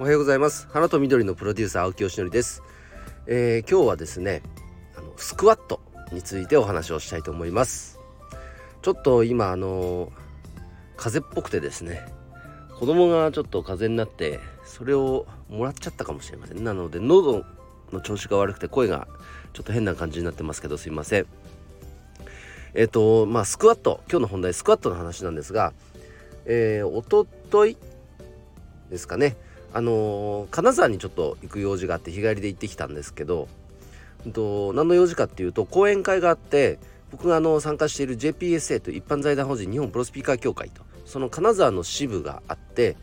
おはようございます。花と緑のプロデューサー青木よしのりです、えー、今日はですねあのスクワットについてお話をしたいと思います。ちょっと今あの風邪っぽくてですね子供がちょっと風邪になってそれをもらっちゃったかもしれません。なので喉の調子が悪くて声がちょっと変な感じになってますけどすいません。えっ、ー、とまあスクワット今日の本題スクワットの話なんですがえー、おとといですかね。あのー、金沢にちょっと行く用事があって日帰りで行ってきたんですけど、えっと何の用事かっていうと講演会があって僕があの参加している JPSA と一般財団法人日本プロスピーカー協会とその金沢の支部があって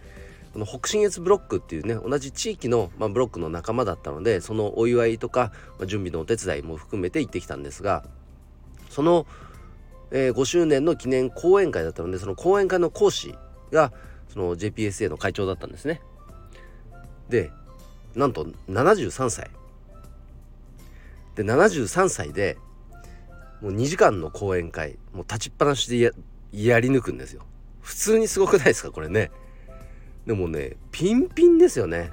この北信越ブロックっていうね同じ地域の、まあ、ブロックの仲間だったのでそのお祝いとか、まあ、準備のお手伝いも含めて行ってきたんですがその、えー、5周年の記念講演会だったのでその講演会の講師がその JPSA の会長だったんですね。でなんと73歳。で73歳でもう2時間の講演会もう立ちっぱなしでややり抜くんですよ。普通にすごくないですかこれね。でもねピンピンですよね。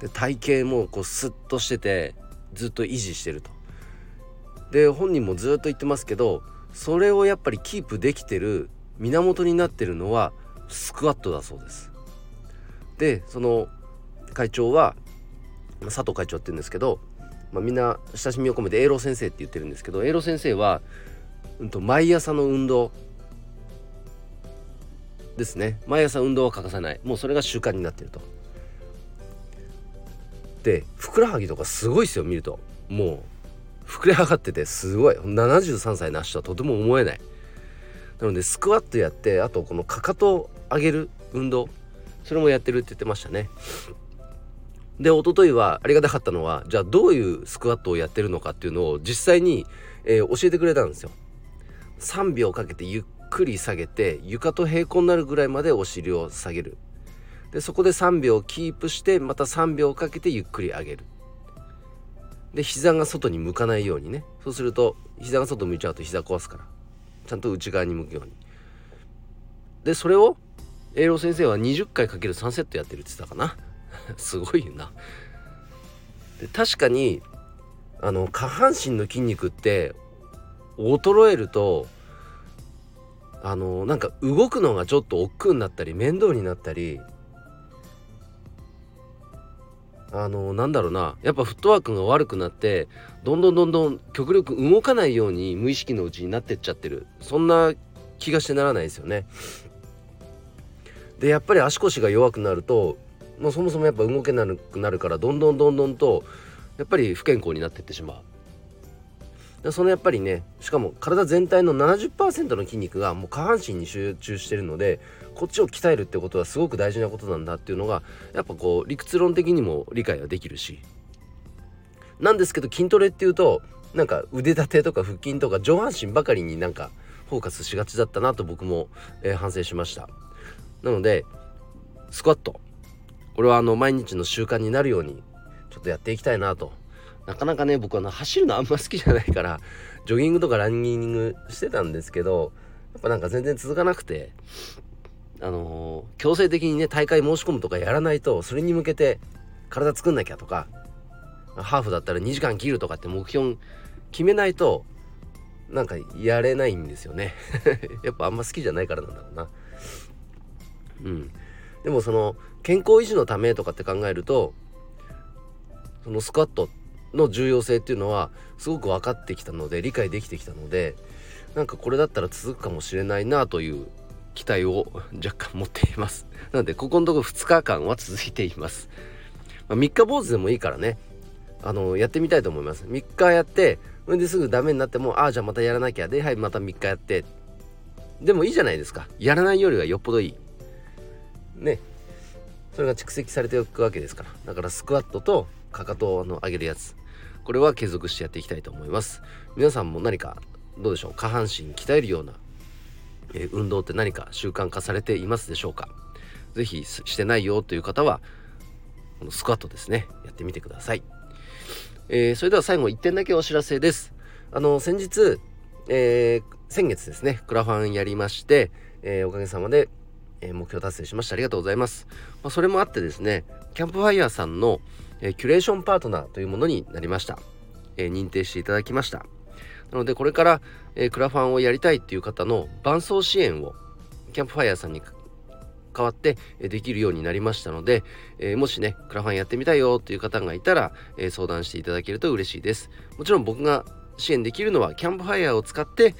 で体型もこうスッとしててずっと維持してると。で本人もずっと言ってますけどそれをやっぱりキープできてる源になってるのはスクワットだそうです。でその会長は佐藤会長って言うんですけど、まあ、みんな親しみを込めて栄養先生って言ってるんですけど栄養先生は、うんと、毎朝の運動ですね。毎朝運動は欠かさない。もうそれが習慣になってると。でふくらはぎとかすごいですよ見ると。もう膨れ上がっててすごい。73歳の足とはとても思えない。なのでスクワットやってあとこのかかと上げる運動それもやってるって言ってましたね。で一昨日はありがたかったのはじゃあどういうスクワットをやってるのかっていうのを実際に、えー、教えてくれたんですよ。3秒かけてゆっくり下げて床と平行になるぐらいまでお尻を下げる。でそこで3秒キープしてまた3秒かけてゆっくり上げる。で膝が外に向かないようにね。そうすると膝が外向いちゃうと膝壊すから。ちゃんと内側に向くように。でそれを栄養先生は20回かける3セットやってるって言ってたかな。すごいな。で確かにあの下半身の筋肉って衰えるとあのなんか動くのがちょっと億劫になったり面倒になったりあのなんだろうな。やっぱフットワークが悪くなってどんどんどんどん極力動かないように無意識のうちになってっちゃってる。そんな気がしてならないですよね。でやっぱり足腰が弱くなるともうそもそもやっぱ動けなくなるからどんどんどんどんとやっぱり不健康になっていってしまう。そのやっぱりねしかも体全体の70%の筋肉がもう下半身に集中してるのでこっちを鍛えるってことはすごく大事なことなんだっていうのがやっぱこう理屈論的にも理解はできるし。なんですけど筋トレっていうとなんか腕立てとか腹筋とか上半身ばかりになんかフォーカスしがちだったなと僕も、えー、反省しました。なのでスクワット。これはあの毎日の習慣になるようにちょっとやっていきたいなと。なかなかね僕は走るのあんま好きじゃないから ジョギングとかランニングしてたんですけどやっぱなんか全然続かなくてあのー、強制的にね大会申し込むとかやらないとそれに向けて体作んなきゃとかハーフだったら2時間切るとかって目標決めないとなんかやれないんですよね。やっぱあんま好きじゃないからなんだろうな。うん。でもその健康維持のためとかって考えるとそのスクワットの重要性っていうのはすごく分かってきたので理解できてきたのでなんかこれだったら続くかもしれないなという期待を若干持っています。なのでここのとこ2日間は続いています、まあ、3日坊主でもいいからね。あのやってみたいと思います。3日やってそれですぐダメになってもああじゃあまたやらなきゃ。ではいまた3日やって。でもいいじゃないですか。やらないよりはよっぽどいい。ねそれが蓄積されておくわけですから。だからスクワットとかかとの上げるやつ。これは継続してやっていきたいと思います。皆さんも何かどうでしょう？下半身鍛えるような、えー、運動って何か習慣化されていますでしょうか？是非してないよという方はこのスクワットですね。やってみてください、えー、それでは最後1点だけお知らせです。あの先日、えー、先月ですねクラファンやりまして、えおかげさまでえ、目標達成しました。ありがとうございます、まあ、それもあってですねキャンプファイヤーさんの、え、キュレーションパートナーというものになりました、え、認定していただきました。なのでこれから、えクラファンをやりたいっていう方の伴走支援をキャンプファイヤーさんに変わってできるようになりましたので、えー、もしねクラファンやってみたいよという方がいたら、えー、相談していただけると嬉しいです。もちろん僕が支援できるのはキャンプファイヤーを使って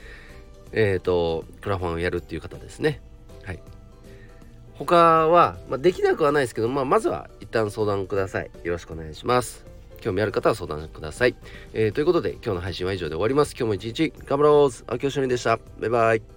えっ、ー、とクラファンをやるっていう方ですね。はい。他は、まあ、できなくはないですけど、まあ、まずは一旦相談ください。よろしくお願いします。興味ある方は相談ください、えー、ということで今日の配信は以上で終わります。今日も一日頑張ろう。あきおしのりでした。バイバイ。